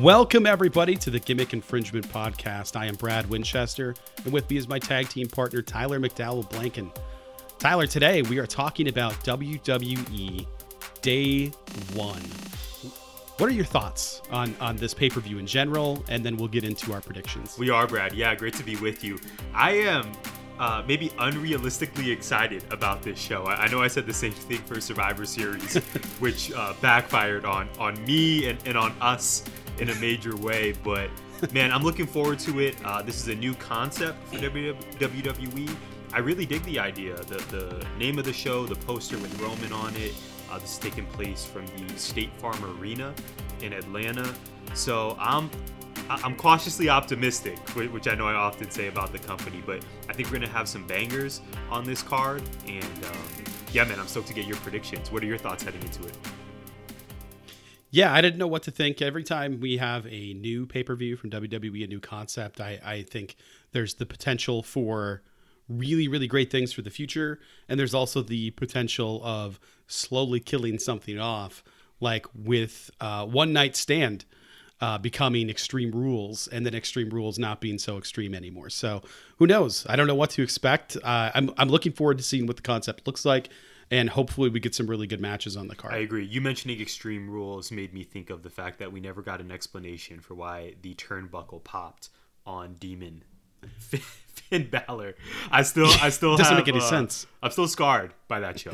Welcome, everybody, to the Gimmick Infringement Podcast. I am Brad Winchester, and with me is my tag team partner, Tyler McDowell Blanken. Tyler, today we are talking about WWE Day One. What are your thoughts on, on this pay per view in general? And then we'll get into our predictions. We are, Brad. Yeah, great to be with you. I am uh, maybe unrealistically excited about this show. I, I, know I said the same thing for Survivor Series, which uh, backfired on on me and, and on us in a major way. But man, I'm looking forward to it. Uh, this is a new concept for WWE. I really dig the idea. The the name of the show, the poster with Roman on it. Uh, this is taking place from the State Farm Arena in Atlanta. So I'm I'm cautiously optimistic, which I know I often say about the company, but I think we're gonna have some bangers on this card. And um, yeah, man, I'm stoked to get your predictions. What are your thoughts heading into it? Yeah, I didn't know what to think. Every time we have a new pay per view from WWE, a new concept, I, I think there's the potential for really, really great things for the future. And there's also the potential of slowly killing something off, like with uh, One Night Stand uh, becoming Extreme Rules and then Extreme Rules not being so extreme anymore. So who knows? I don't know what to expect. Uh, I'm, I'm looking forward to seeing what the concept looks like and hopefully we get some really good matches on the card. I agree. You mentioning extreme rules made me think of the fact that we never got an explanation for why the turnbuckle popped on Demon Finn Balor. I still, I still doesn't have, make any uh, sense. I'm still scarred by that show.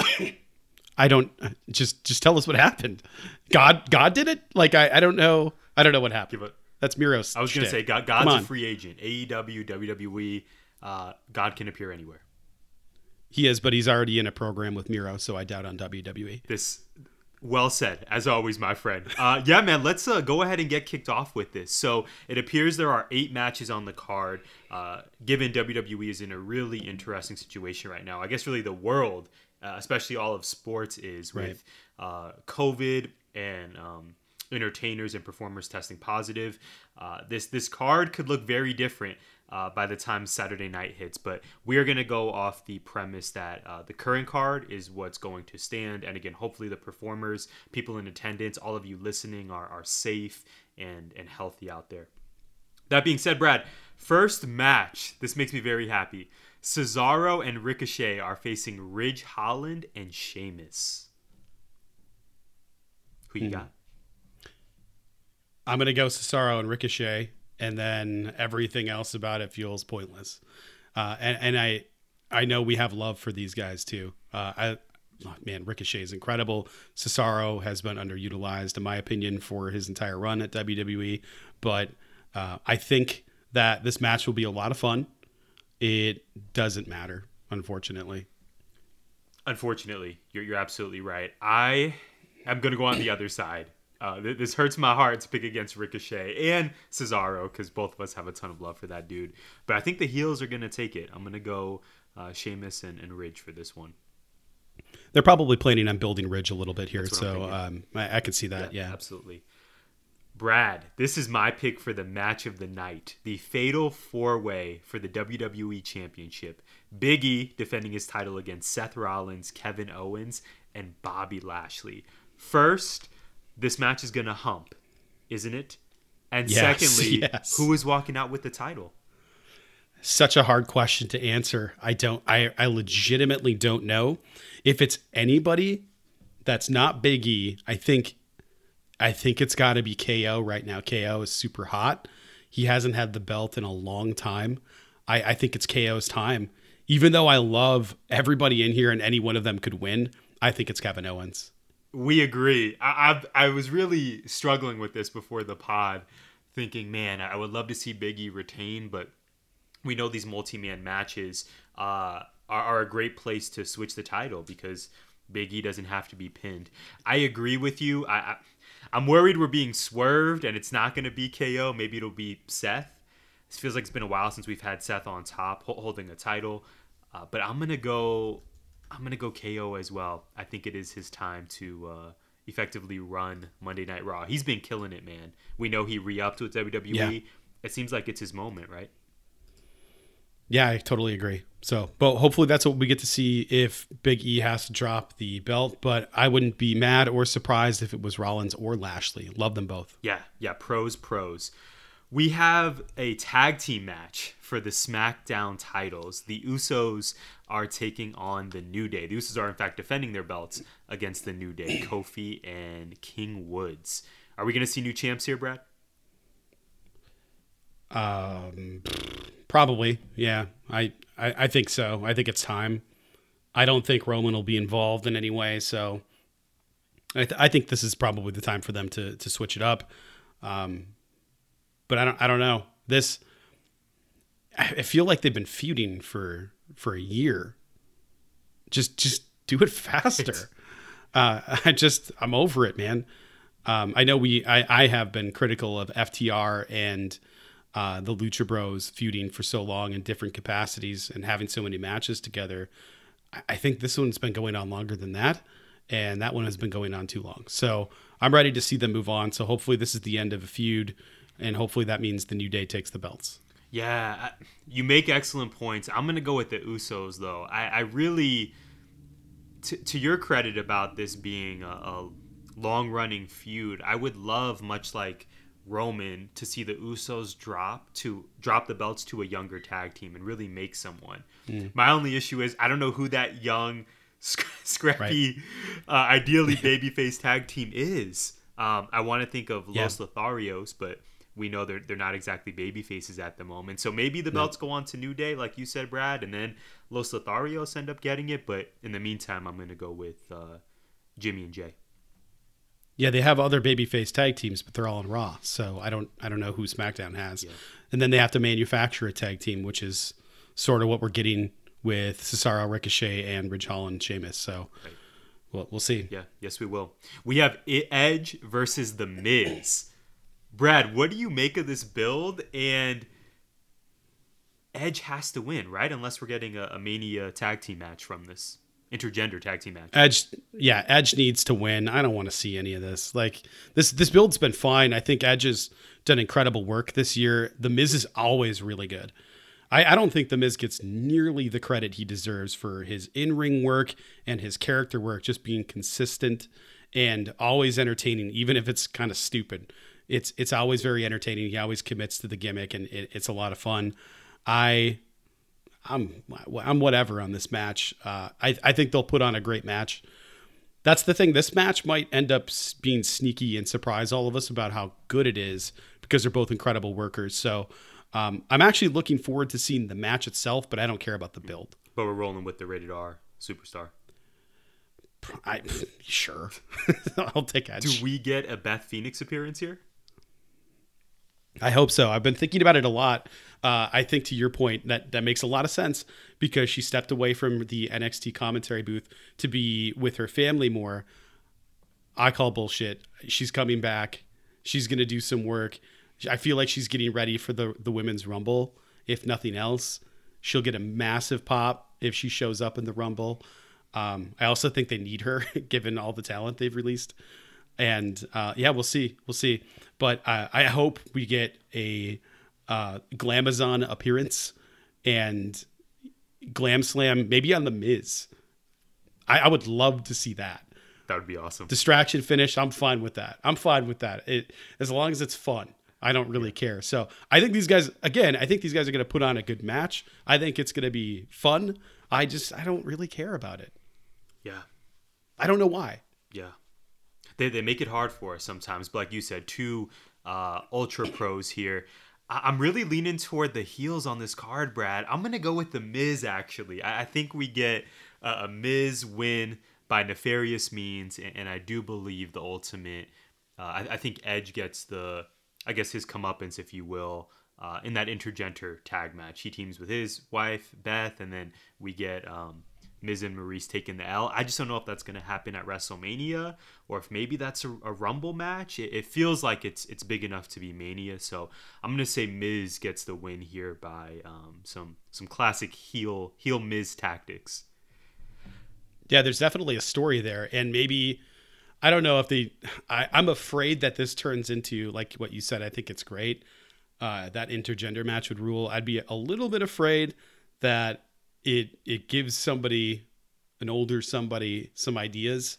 I don't just just tell us what happened. God, God did it. Like I, I don't know. I don't know what happened. That's Miro's. I was going to say God, God's a free agent. AEW, WWE, uh, God can appear anywhere. He is, but he's already in a program with Miro, so I doubt on WWE. This well said, as always, my friend. Uh, yeah, man, let's uh, go ahead and get kicked off with this. So it appears there are eight matches on the card. Uh, given WWE is in a really interesting situation right now, I guess really the world, uh, especially all of sports, is Right. with uh, COVID and um, entertainers and performers testing positive. Uh, this this card could look very different uh, by the time Saturday night hits. But we are going to go off the premise that uh, the current card is what's going to stand. And again, hopefully the performers, people in attendance, all of you listening are, are safe and, and healthy out there. That being said, Brad, first match. This makes me very happy. Cesaro and Ricochet are facing Ridge Holland and Sheamus. Who you Hmm. got? I'm gonna go Cesaro and Ricochet, and then everything else about it feels pointless. Uh, and and I I know we have love for these guys too. Uh, I oh, man, Ricochet is incredible. Cesaro has been underutilized, in my opinion, for his entire run at WWE. But uh, I think that this match will be a lot of fun. It doesn't matter, unfortunately. Unfortunately, you're, you're absolutely right. I am going to go on the other side. Uh, th- this hurts my heart to pick against Ricochet and Cesaro because both of us have a ton of love for that dude. But I think the heels are going to take it. I'm going to go uh, Sheamus and, and Ridge for this one. They're probably planning on building Ridge a little bit here, That's what I'm so um, I, I can see that. Yeah, Absolutely. Brad, this is my pick for the match of the night. The fatal four way for the WWE Championship. Big E defending his title against Seth Rollins, Kevin Owens, and Bobby Lashley. First, this match is going to hump, isn't it? And Yes, secondly, yes. who is walking out with the title? such a hard question to answer. I don't I, I legitimately don't know. If it's anybody that's not Big E, I think I think it's gotta be KO right now. KO is super hot. He hasn't had the belt in a long time. I, I think it's KO's time. Even though I love everybody in here and any one of them could win, I think it's Kevin Owens. We agree. I, I I was really struggling with this before the pod, thinking, man, I would love to see Biggie retain, but we know these multi-man matches uh, are, are a great place to switch the title because Big E doesn't have to be pinned. I agree with you. I, I I'm worried we're being swerved and it's not going to be KO. Maybe it'll be Seth. It feels like it's been a while since we've had Seth on top holding a title, uh, but I'm gonna go. I'm gonna go KO as well. I think it is his time to uh, effectively run Monday Night Raw. He's been killing it, man. We know he re-upped with WWE. Yeah. It seems like it's his moment, right? Yeah, I totally agree. So, but hopefully that's what we get to see if Big E has to drop the belt. But I wouldn't be mad or surprised if it was Rollins or Lashley. Love them both. Yeah, yeah, pros, pros. We have a tag team match for the SmackDown titles. The Usos are taking on the New Day. The Usos are, in fact, defending their belts against the New Day, Kofi and King Woods. Are we going to see new champs here, Brad? Um, probably. Yeah, I, I, I think so. I think it's time. I don't think Roman will be involved in any way, so I, th- I think this is probably the time for them to to switch it up. Um, but I don't I don't know this. I feel like they've been feuding for for a year. Just just do it faster. Uh, I just I'm over it, man. Um, I know we I, I have been critical of FTR and uh, the Lucha Bros feuding for so long in different capacities and having so many matches together. I, I think this one's been going on longer than that, and that one has been going on too long. So I'm ready to see them move on. So hopefully this is the end of a feud, and hopefully that means the New Day takes the belts. Yeah, you make excellent points. I'm going to go with the Usos, though. I, I really, to, to your credit about this being a, a long running feud, I would love, much like Roman, to see the Usos drop to drop the belts to a younger tag team and really make someone. Mm. My only issue is I don't know who that young, scrappy, right. uh, ideally babyface tag team is. Um, I want to think of yeah. Los Lotharios, but we know they're they're not exactly baby faces at the moment. So maybe the belts no. go on to New Day, like you said, Brad, and then Los Lotharios end up getting it. But in the meantime, I'm gonna go with uh, Jimmy and Jay. Yeah, they have other babyface tag teams, but they're all in Raw. So I don't I don't know who SmackDown has. Yeah. And then they have to manufacture a tag team, which is sort of what we're getting with Cesaro, Ricochet, and Ridge Holland, Sheamus. So. Right. Well, we'll see. Yeah, yes, we will. We have Edge versus The Miz. Brad, what do you make of this build? And Edge has to win, right? Unless we're getting a, a Mania tag team match from this intergender tag team match. Edge, yeah, Edge needs to win. I don't want to see any of this. Like this, this build's been fine. I think Edge has done incredible work this year. The Miz is always really good. I, I don't think The Miz gets nearly the credit he deserves for his in ring work and his character work, just being consistent and always entertaining, even if it's kind of stupid it's it's always very entertaining. He always commits to the gimmick, and it, it's a lot of fun. I I'm I'm whatever on this match. Uh, I I think they'll put on a great match. That's the thing. This match might end up being sneaky and surprise all of us about how good it is because they're both incredible workers. So um, I'm actually looking forward to seeing the match itself, but I don't care about the build. But we're rolling with the rated R superstar. I sure. I'll take Edge. Do we get a Beth Phoenix appearance here? I hope so. I've been thinking about it a lot. Uh, I think to your point that that makes a lot of sense because she stepped away from the NXT commentary booth to be with her family more. I call bullshit. She's coming back. She's gonna do some work. I feel like she's getting ready for the the women's rumble. If nothing else, she'll get a massive pop if she shows up in the rumble. Um, I also think they need her given all the talent they've released and uh, yeah, we'll see, we'll see. But uh, I hope we get a uh, Glamazon appearance and Glam Slam, maybe on the Miz. I, I would love to see that. That would be awesome. Distraction finish. I'm fine with that. I'm fine with that. It as long as it's fun. I don't really care. So I think these guys again. I think these guys are going to put on a good match. I think it's going to be fun. I just I don't really care about it. Yeah. I don't know why. Yeah they, they make it hard for us sometimes. But like you said, two uh, ultra pros here. I- am really leaning toward the heels on this card, Brad. I'm gonna go with the Miz. Actually, I, I think we get a, a Miz win by nefarious means, and, and I do believe the ultimate. Uh, I, I, think Edge gets the, I guess his comeuppance, if you will, uh, in that intergender tag match. He teams with his wife Beth, and then we get um, Miz and Maurice taking the L. I just don't know if that's going to happen at WrestleMania or if maybe that's a, a Rumble match. It, it, feels like it's it's big enough to be Mania, so I'm going to say Miz gets the win here by um, some some classic heel heel Miz tactics. Yeah, there's definitely a story there, and maybe I don't know if the I, I'm afraid that this turns into like what you said. I think it's great. Uh, that intergender match would rule. I'd be a little bit afraid that it it gives somebody an older somebody some ideas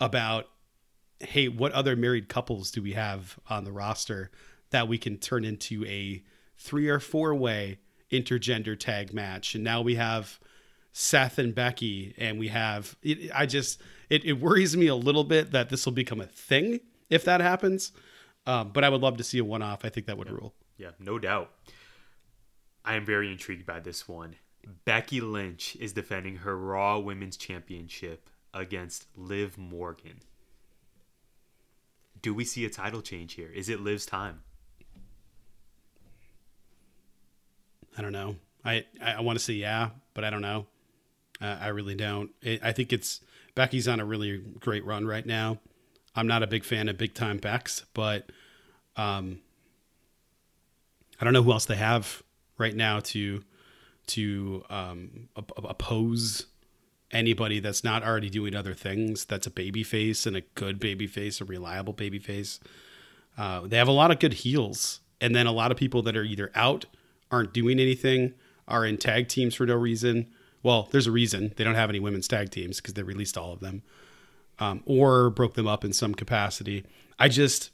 about hey, what other married couples do we have on the roster that we can turn into a three or four way intergender tag match? And now we have Seth and Becky, and we have it, I just it, it worries me a little bit that this will become a thing if that happens. Um, but I would love to see a one off. I think that would yeah. rule. Yeah, no doubt. I am very intrigued by this one. Becky Lynch is defending her Raw Women's Championship against Liv Morgan. Do we see a title change here? Is it Liv's time? I don't know. I I want to say yeah, but I don't know. Uh, I really don't. It, I think it's Becky's on a really great run right now. I'm not a big fan of big time Becks, but um, I don't know who else they have right now to to um, oppose anybody that's not already doing other things. That's a baby face and a good baby face, a reliable baby face. Uh, they have a lot of good heels, and then a lot of people that are either out, aren't doing anything, are in tag teams for no reason. Well, there's a reason they don't have any women's tag teams because they released all of them, um, or broke them up in some capacity. I just,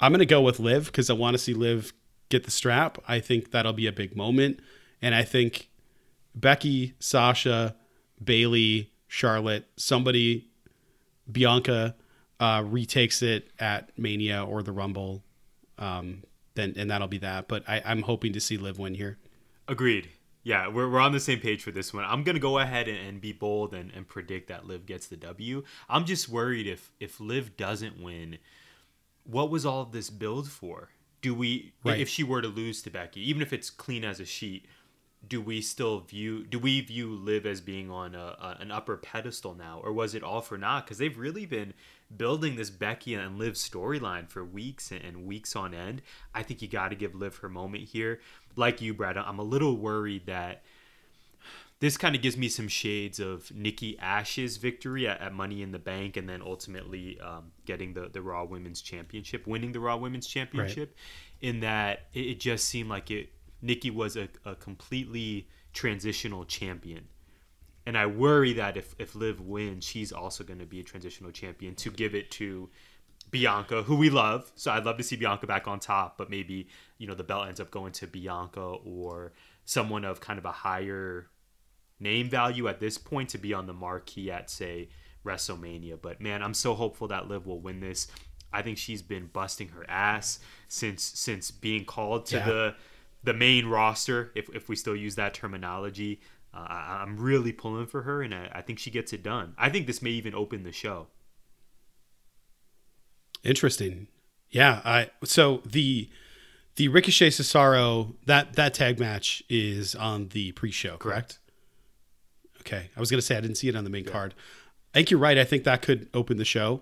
I'm gonna go with Liv because I want to see Liv get the strap. I think that'll be a big moment, and I think Becky, Sasha, Bayley, Charlotte, somebody, Bianca uh, retakes it at Mania or the Rumble, um, then and that'll be that. But I, I'm hoping to see Liv win here. Agreed. Yeah, we're, we're on the same page for this one. I'm gonna go ahead and, and be bold and, and predict that Liv gets the W. I'm just worried if if Liv doesn't win, what was all of this build for? Do we right. if she were to lose to Becky, even if it's clean as a sheet, do we still view do we view Liv as being on a, a, an upper pedestal now or was it all for naught because they've really been building this becky and Liv storyline for weeks and weeks on end i think you got to give Liv her moment here like you brad i'm a little worried that this kind of gives me some shades of Nikki A.S.H.'s victory at, at, Money in the Bank, and then ultimately um, getting the the Raw Women's Championship, winning the Raw Women's Championship. Right. In that, it, it just seemed like it Nikki was a, a completely transitional champion. And I worry that if, if Liv wins, she's also going to be a transitional champion to give it to Bianca, who we love. So I'd love to see Bianca back on top, but maybe, you know, the belt ends up going to Bianca or someone of kind of a higher name value at this point to be on the marquee at, say, WrestleMania. But man, I'm so hopeful that Liv will win this. I think she's been busting her ass since since being called to yeah. the the main roster, if, if we still use that terminology. Uh, I, am really pulling for her, and I, I think she gets it done. I think this may even open the show. Interesting. Yeah. I so the the Ricochet Cesaro that that tag match is on the pre-show, correct? Okay. I was gonna say I didn't see it on the main card. I think you're right. I think that could open the show.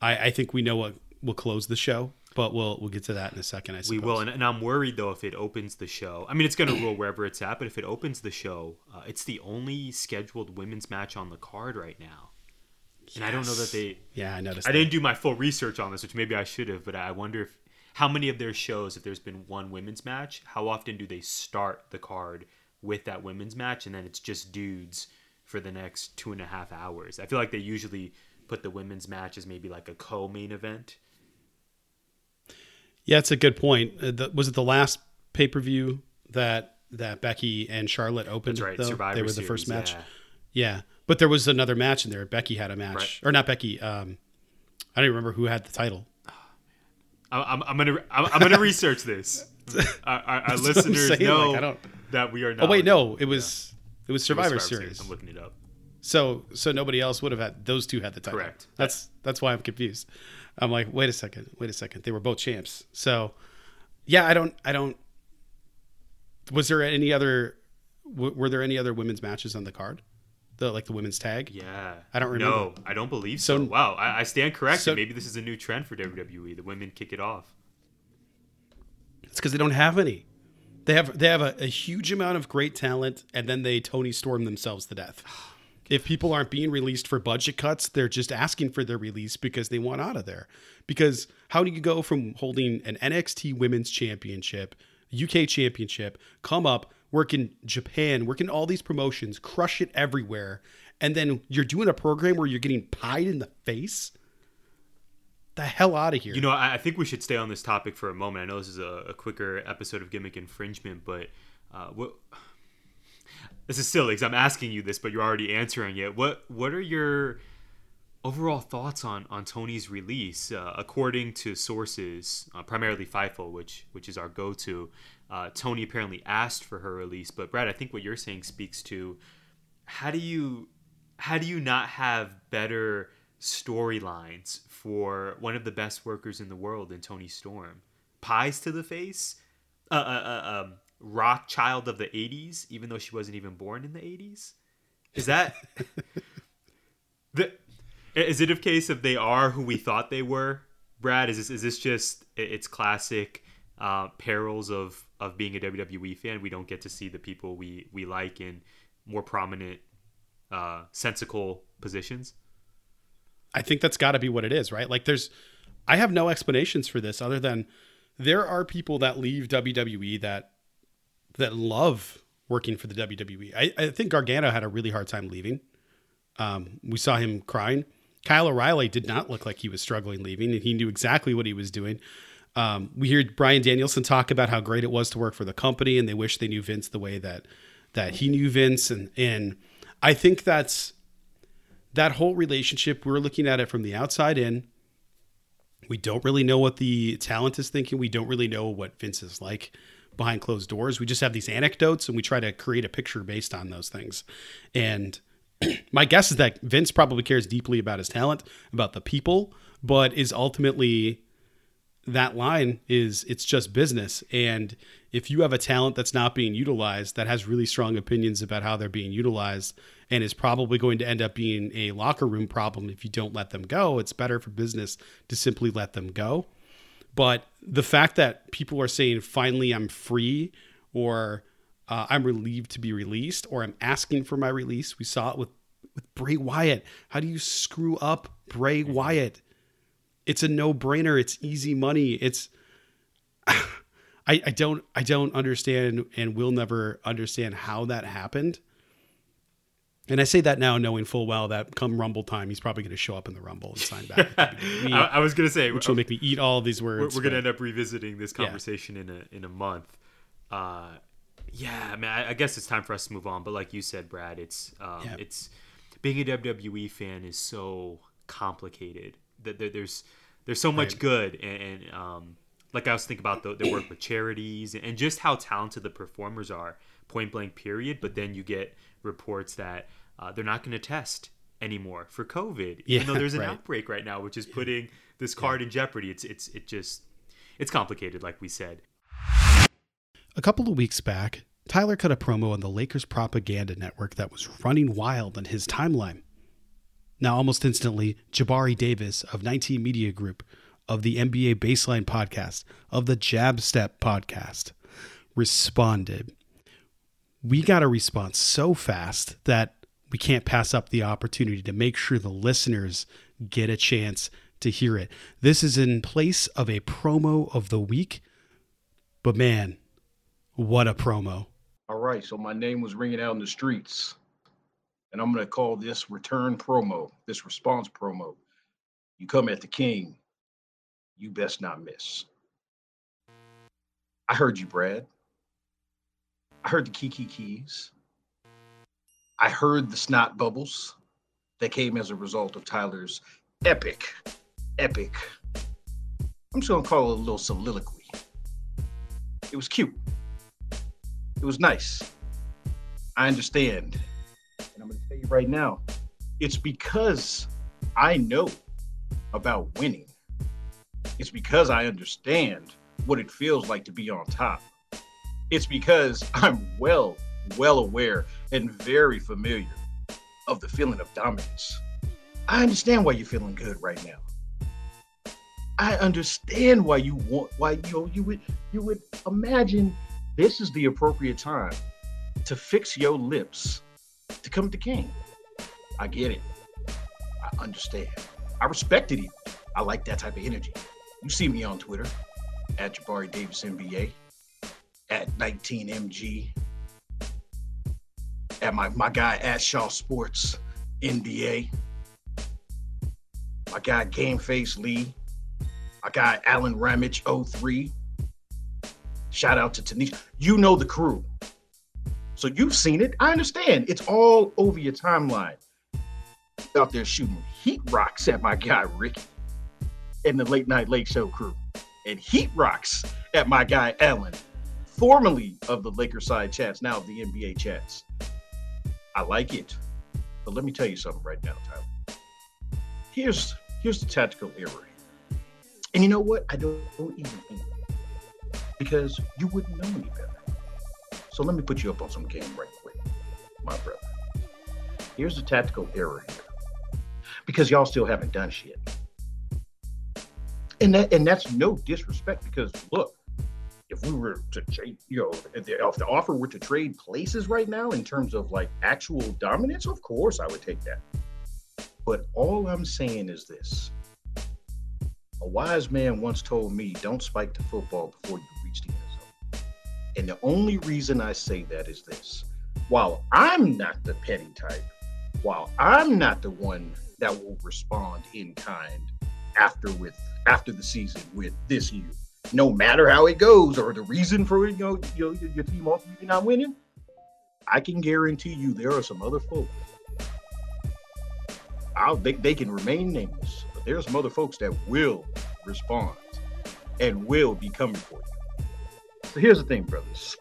I, I think we know what will close the show but we'll we'll get to that in a second. I suppose. we will, and, and I'm worried though if it opens the show. I mean, it's going to rule wherever it's at, but if it opens the show, uh, it's the only scheduled women's match on the card right now. Yes. And I don't know that they. Yeah, I noticed. I that. didn't do my full research on this, which maybe I should have, but I wonder if how many of their shows, if there's been one women's match, how often do they start the card with that women's match, and then it's just dudes for the next two and a half hours? I feel like they usually put the women's match as maybe like a co-main event yeah, it's a good point. Uh, the, was it the last pay per view that that Becky and Charlotte opened? That's right. Though? Survivor they were the Series, first match. Yeah. yeah. but there was another match in there. Becky had a match, right. or not Becky. Um, I don't even remember who had the title. I'm, I'm gonna I'm, I'm gonna research this. Our, our, our listeners know like, that we are. Not. Oh wait, no, it was yeah. it was Survivor, it was Survivor Series. Series. I'm looking it up. So so nobody else would have had those two had the title. Correct. That's that's why I'm confused. I'm like, wait a second, wait a second. They were both champs. So, yeah, I don't, I don't. Was there any other? W- were there any other women's matches on the card? The like the women's tag? Yeah, I don't remember. No, I don't believe so. so wow, I, I stand corrected. So, Maybe this is a new trend for WWE. The women kick it off. It's because they don't have any. They have they have a, a huge amount of great talent, and then they Toni Storm themselves to death. if people aren't being released for budget cuts, they're just asking for their release because they want out of there. Because how do you go from holding an NXT Women's Championship, UK Championship, come up work in Japan, work in all these promotions, crush it everywhere, and then you're doing a program where you're getting pied in the face? The hell out of here. You know, I, think we should stay on this topic for a moment. I know this is a, a quicker episode of Gimmick Infringement, but uh, what this is silly because I'm asking you this, but you're already answering it. What What are your overall thoughts on on Toni's release? Uh, according to sources, uh, primarily FIFO, which which is our go to, uh, Toni apparently asked for her release. But Brad, I think what you're saying speaks to how do you how do you not have better storylines for one of the best workers in the world in Toni Storm? Pies to the face, uh, uh, uh, um, rock child of the '80s, even though she wasn't even born in the '80s. Is that the? Is it a case of they are who we thought they were, Brad? Is this is this just it's classic uh, perils of of being a WWE fan? We don't get to see the people we we like in more prominent, uh, sensical positions. I think that's got to be what it is, right? Like, there's, I have no explanations for this other than there are people that leave WWE that that love working for the WWE. I, I think Gargano had a really hard time leaving. Um, we saw him crying. Kyle O'Reilly did not look like he was struggling leaving, and he knew exactly what he was doing. Um, we hear Bryan Danielson talk about how great it was to work for the company, and they wish they knew Vince the way that that he knew Vince, and and I think that's that whole relationship. We're looking at it from the outside in. We don't really know what the talent is thinking. We don't really know what Vince is like behind closed doors. We just have these anecdotes, and we try to create a picture based on those things, and my guess is that Vince probably cares deeply about his talent, about the people, but is ultimately that line is it's just business. And if you have a talent that's not being utilized, that has really strong opinions about how they're being utilized, and is probably going to end up being a locker room problem if you don't let them go, it's better for business to simply let them go. But the fact that people are saying, finally, I'm free, or uh, I'm relieved to be released, or I'm asking for my release. We saw it with with Bray Wyatt. How do you screw up Bray Wyatt? It's a no brainer. It's easy money. It's I, I don't I don't understand and will never understand how that happened. And I say that now, knowing full well that come Rumble time, he's probably going to show up in the Rumble and sign back. I, I, was going to say, which will make me eat all of these words. We're, we're going to end up revisiting this conversation yeah. in a in a month. Uh, yeah, I mean, I, I, guess it's time for us to move on. But like you said, Brad, it's um, yeah. it's being a WWE fan is so complicated. That there's there's so much right. good, and, and um, like I was thinking about the, the work with charities and just how talented the performers are, point blank period. But then you get reports that uh, they're not going to test anymore for COVID, yeah, even though there's an right. outbreak right now, which is putting this card yeah. in jeopardy. It's it's it just it's complicated, like we said. A couple of weeks back, Tyler cut a promo on the Lakers propaganda network that was running wild on his timeline. Now, almost instantly, Jabari Davis of 19 Media Group, of the NBA Baseline podcast, of the Jab Step podcast, responded. We got a response so fast that we can't pass up the opportunity to make sure the listeners get a chance to hear it. This is in place of a promo of the week, but man, what a promo. All right, so my name was ringing out in the streets, and I'm going to call this return promo, this response promo. You come at the king, you best not miss. I heard you, Brad. I heard the Kiki Keys. I heard the snot bubbles that came as a result of Tyler's epic, epic. I'm just gonna call it a little soliloquy. It was cute. It was nice. I understand. And I'm to tell you right now, it's because I know about winning. It's because I understand what it feels like to be on top. It's because I'm well, well aware and very familiar of the feeling of dominance. I understand why you're feeling good right now. I understand why you want why you you would you would imagine this is the appropriate time to fix your lips to come to king. I get it. I understand. I respected it. I like that type of energy. You see me on Twitter at Jabari Davis NBA, at 19MG, at my my guy at Shaw Sports NBA. My guy Game Face Lee. My guy Alan Ramage 03. Shout out to Tanisha. You know the crew. So you've seen it. I understand. It's all over your timeline. Out there shooting heat rocks at my guy Ricky and the late night late show crew. And heat rocks at my guy Alan, formerly of the Lakers side chats, now of the NBA chats. I like it. But let me tell you something right now, Tyler. Here's here's the tactical error. And you know what? I don't, don't even think because you wouldn't know any better. So let me put you up on some game right quick, my brother. Here's the tactical error here. Because y'all still haven't done shit. And that and that's no disrespect because look, if we were to trade, you know, if the, if the offer were to trade places right now in terms of like actual dominance, of course I would take that. But all I'm saying is this. A wise man once told me, don't spike the football before you reach the end zone. And the only reason I say that is this. While I'm not the petty type, while I'm not the one that will respond in kind after with after the season with this year, no matter how it goes or the reason for it, you know, your, your team ultimately not winning, I can guarantee you there are some other folks. I'll, they, they can remain nameless, but there's some other folks that will respond and will be coming for you. So here's the thing, brothers.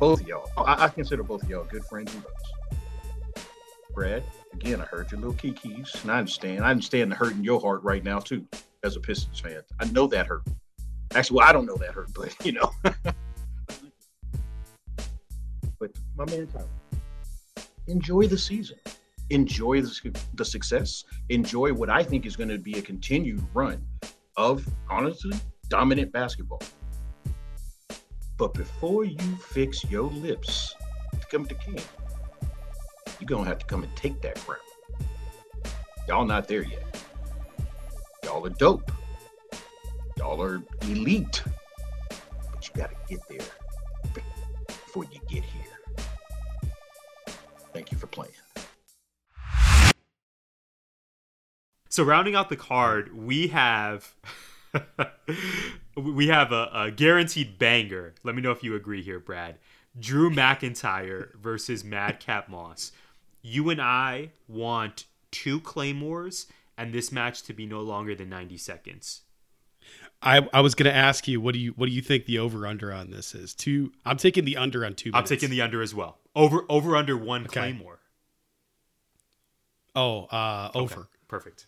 Both of y'all, I, I consider both of y'all good friends and brothers. Brad, again, I heard your little kikis, and I understand. I understand the hurt in your heart right now too, as a Pistons fan. I know that hurt. Actually, well, I don't know that hurt, but you know. but my man Tyler, enjoy the season. Enjoy the, the success. Enjoy what I think is going to be a continued run of, honestly, dominant basketball. But before you fix your lips to come to camp, you're going to have to come and take that crown. Y'all not there yet. Y'all are dope. Y'all are elite. But you got to get there before you get here. Thank you for playing. So rounding out the card, we have we have a, a, guaranteed banger. Let me know if you agree here, Brad. Drew McIntyre versus Madcap Moss. You and I want two claymores and this match to be no longer than 90 seconds. I, I was gonna ask you what do you what do you think the over under on this is? Two. I'm taking the under on two. Minutes. I'm taking the under as well. Over over under one okay. claymore. Oh, uh, over. Okay. Perfect.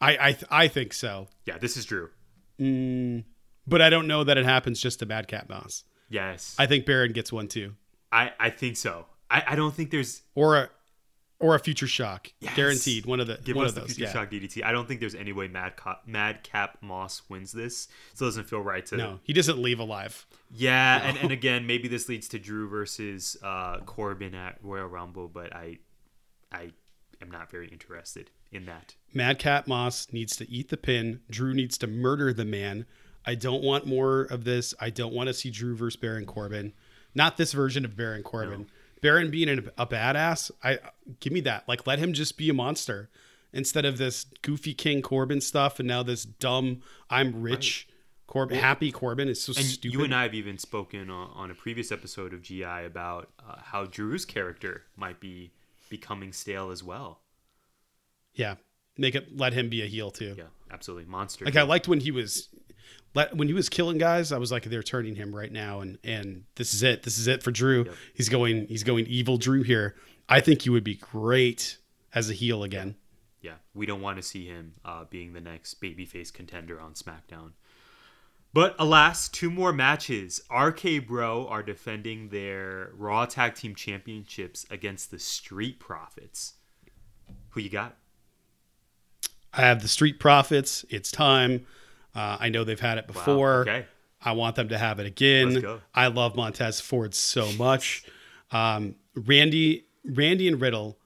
I I th- I think so. Yeah, this is Drew. Mm, but I don't know that it happens just to Bad Madcap Moss. Yes. I think Baron gets one too. I I think so. I I don't think there's or a or a future shock, yes. guaranteed. One of the give one us of those, the future yeah. shock DDT. I don't think there's any way Mad Cap, Madcap Moss wins this. So it doesn't feel right to. No, he doesn't leave alive. Yeah, no. and, and again, maybe this leads to Drew versus uh, Corbin at Royal Rumble, but I, I am not very interested in that. Madcap Moss needs to eat the pin. Drew needs to murder the man. I don't want more of this. I don't want to see Drew versus Baron Corbin. Not this version of Baron Corbin. No. Baron being a, a badass, I give me that. Like let him just be a monster instead of this goofy King Corbin stuff and now this dumb I'm rich right. Corbin happy Corbin is so stupid. You and I have even spoken on, on a previous episode of GI about uh, how Drew's character might be becoming stale as well. Yeah, make it let him be a heel too. Yeah, absolutely monster. Like heel. I liked when he was when he was killing guys, I was like, they're turning him right now, and and this is it. This is it for Drew. Yep. He's going. He's going evil Drew here. I think he would be great as a heel again. Yeah, we don't want to see him uh, being the next babyface contender on SmackDown. But alas, two more matches. RK Bro are defending their Raw Tag Team Championships against the Street Profits. Who you got? I have the Street Profits. It's time. Uh, I know they've had it before. Wow. Okay. I want them to have it again. I love Montez Ford so much. Um, Randy, Randy and Riddle,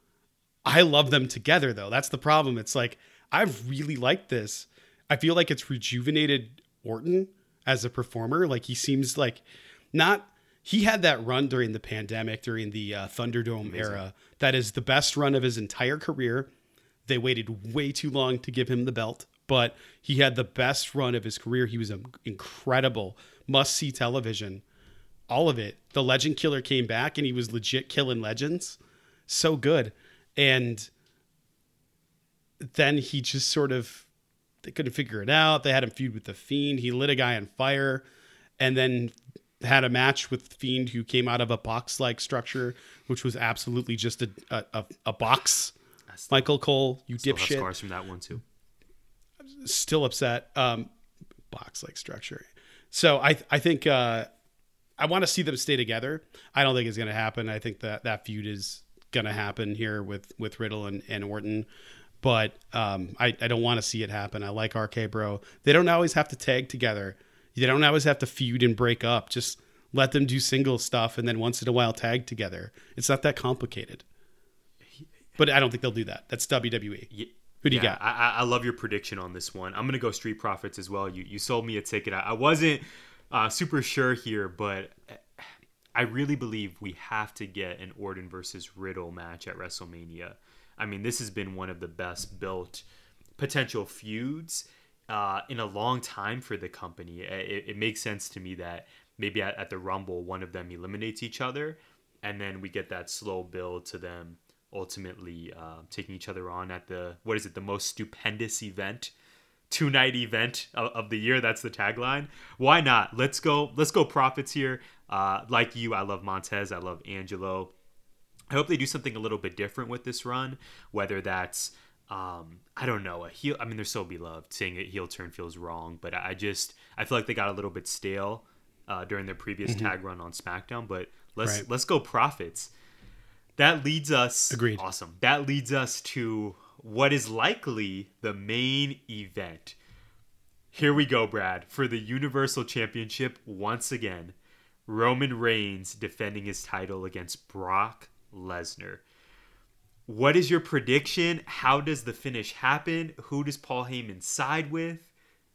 I love them together though. That's the problem. It's like I've really liked this. I feel like it's rejuvenated Orton as a performer. Like he seems like not he had that run during the pandemic, during the uh, Thunderdome Amazing. era. That is the best run of his entire career. They waited way too long to give him the belt, but he had the best run of his career. He was an incredible must see television. All of it. The Legend Killer came back and he was legit killing legends. So good. And then he just sort of they couldn't figure it out. They had him feud with the Fiend. He lit a guy on fire, and then had a match with Fiend who came out of a box-like structure, which was absolutely just a a, a, box. Michael Cole, you still have scars from that one too. Still upset. Um, box-like structure. So I I think uh, I want to see them stay together. I don't think it's going to happen. I think that that feud is going to happen here with with Riddle and, and Orton. But um, I, I don't want to see it happen. I like RK Bro. They don't always have to tag together. They don't always have to feud and break up. Just let them do single stuff and then once in a while tag together. It's not that complicated. But I don't think they'll do that. That's WWE. Who do you yeah, got? I, I- I love your prediction on this one. I'm gonna go Street Profits as well. You you sold me a ticket. I, I wasn't uh, super sure here, but I really believe we have to get an Orton versus Riddle match at WrestleMania. I mean, this has been one of the best built potential feuds uh, in a long time for the company. It, it makes sense to me that maybe at, at the Rumble, one of them eliminates each other, and then we get that slow build to them ultimately uh, taking each other on at the what is it the most stupendous event two night event of, of the year that's the tagline why not let's go let's go profits here uh, like you i love montez i love angelo I hope they do something a little bit different with this run, whether that's um, I don't know a heel. I mean, they're so beloved. Saying a heel turn feels wrong, but I just I feel like they got a little bit stale uh, during their previous tag run on SmackDown. But let's Right. let's go profits. That leads us Agreed. Awesome. That leads us to what is likely the main event. Here we go, Brad, for the Universal Championship once again. Roman Reigns defending his title against Brock Lesnar. What is your prediction? How does the finish happen? Who does Paul Heyman side with?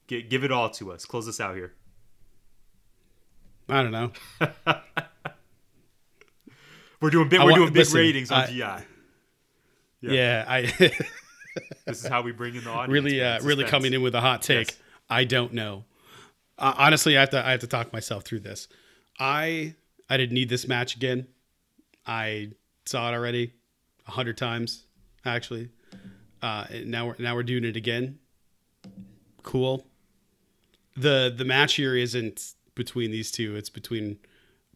G- give it all to us. Close us out here. I don't know. We're doing big. I We're doing big listen, ratings on I- GI. Yeah. Yeah, I This is how we bring in the audience. really, uh, really coming in with a hot take. Yes. I don't know. Uh, honestly, I have to, I have to talk myself through this. I, I didn't need this match again. I saw it already a hundred times, actually. Uh, now we're now we're doing it again. Cool. the The match here isn't between these two; it's between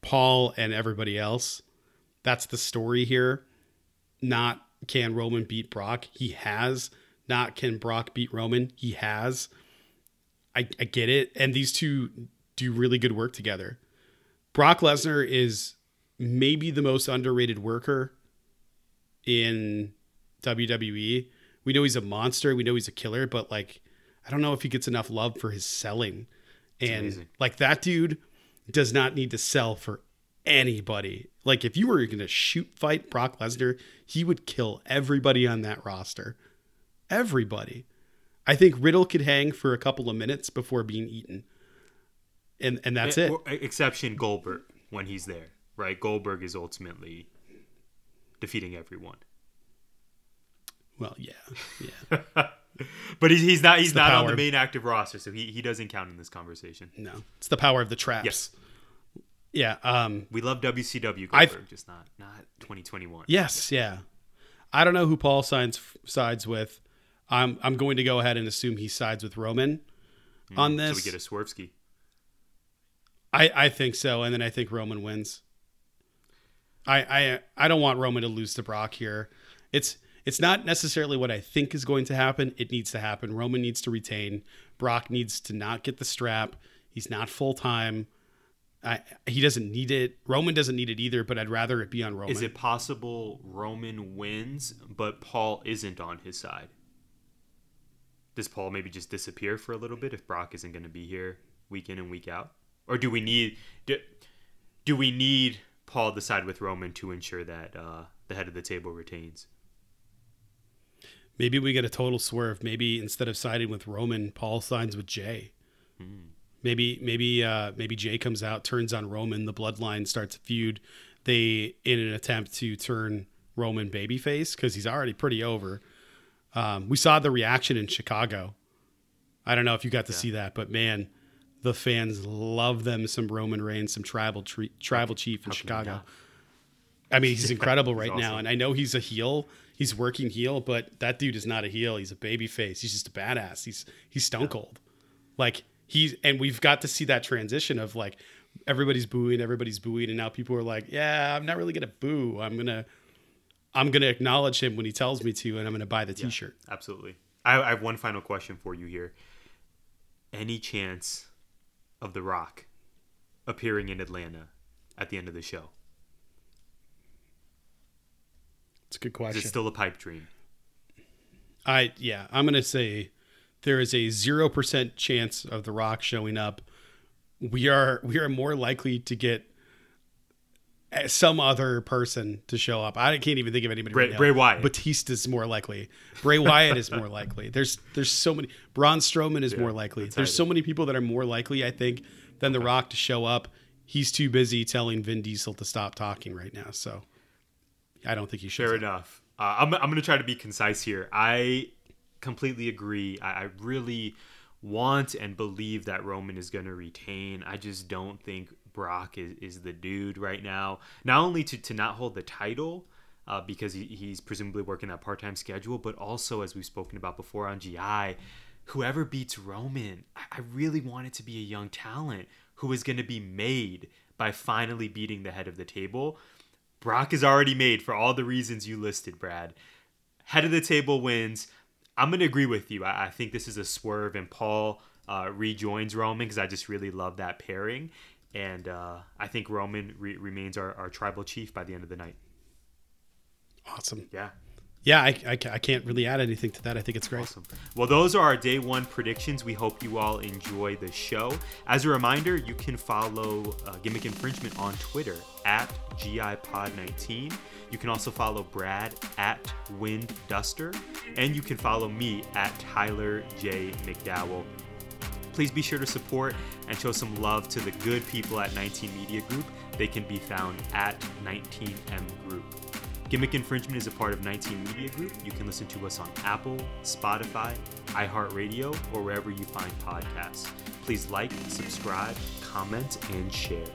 Paul and everybody else. That's the story here. Not can Roman beat Brock? He has. Not can Brock beat Roman? He has. I, I get it. And these two do really good work together. Brock Lesnar is maybe the most underrated worker in WWE. We know he's a monster. We know he's a killer, but like, I don't know if he gets enough love for his selling. And amazing. like that dude does not need to sell for anybody. Like if you were going to shoot fight Brock Lesnar, he would kill everybody on that roster. Everybody. I think Riddle could hang for a couple of minutes before being eaten. And and that's Eh, it. Exception Goldberg when he's there, right? Goldberg is ultimately defeating everyone. Well, yeah. Yeah. But he's, he's not he's not on the main active roster, so he, he doesn't count in this conversation. No. It's the power of the traps. Yes. Yeah, um We love WCW I've- Goldberg, just not not 2021. Yes, yeah. I don't know who Paul signs sides with. I'm I'm going to go ahead and assume he sides with Roman on So this. we get a Swervski. I I think so, and then I think Roman wins. I I I don't want Roman to lose to Brock here. It's it's not necessarily what I think is going to happen. It needs to happen. Roman needs to retain. Brock needs to not get the strap. He's not full time. I, he doesn't need it. Roman doesn't need it either, but I'd rather it be on Roman. Is it possible Roman wins, but Paul isn't on his side? Does Paul maybe just disappear for a little bit if Brock isn't going to be here week in and week out? Or do we need do, do we need Paul to side with Roman to ensure that uh, the head of the table retains? Maybe we get a total swerve. Maybe instead of siding with Roman, Paul signs with Jay. Maybe maybe uh, maybe Jay comes out, turns on Roman, the bloodline starts a feud. They in an attempt to turn Roman babyface because he's already pretty over. Um, we saw the reaction in Chicago. I don't know if you got to see that, but man, the fans love them some Roman Reigns, some tribal tre- tribal chief in How can you Chicago. I mean, he's incredible right now, and I know he's a heel. He's working heel, but that dude is not a heel. He's a baby face. He's just a badass. He's he's stone cold. Like he's and we've got to see that transition of like everybody's booing, everybody's booing, and now people are like, yeah, I'm not really gonna boo. I'm gonna I'm gonna acknowledge him when he tells me to, and I'm gonna buy the T-shirt. Absolutely. I, I have one final question for you here. Any chance of The Rock appearing in Atlanta at the end of the show? It's a good Is question. it still a pipe dream? I yeah, I'm gonna say there is a zero percent chance of The Rock showing up. We are we are more likely to get some other person to show up. I can't even think of anybody. Bray- right now. Bray Wyatt. Batista's more likely. Bray Wyatt is more likely. There's there's so many. Braun Strowman is Yeah, more likely. There's so many people that are more likely, I think, than The Rock to show up. He's too busy telling Vin Diesel to stop talking right now. So I don't think he should. Fair enough. Uh, I'm, I'm going to try to be concise here. I completely agree. I, I really want and believe that Roman is going to retain. I just don't think Brock is, is the dude right now. Not only to, to not hold the title, uh, because he, he's presumably working that part time schedule, but also, as we've spoken about before on GI, whoever beats Roman, I, I really want it to be a young talent who is going to be made by finally beating the head of the table. Brock is already made for all the reasons you listed, Brad. Head of the table wins. I'm going to agree with you. I, I think this is a swerve, and Paul uh, rejoins Roman because I just really love that pairing. And uh, I think Roman re- remains our, our tribal chief by the end of the night. Awesome. Yeah. Yeah, I, I, I can't really add anything to that. I think it's great. Awesome. Well, those are our day one predictions. We hope you all enjoy the show. As a reminder, you can follow uh, Gimmick Infringement on Twitter at GIPod19. You can also follow Brad at Wind Duster, and you can follow me at Tyler J. McDowell. Please be sure to support and show some love to the good people at 19 Media Group. They can be found at 19M Group. Gimmick Infringement is a part of 19 Media Group. You can listen to us on Apple, Spotify, iHeartRadio, or wherever you find podcasts. Please like, subscribe, comment, and share.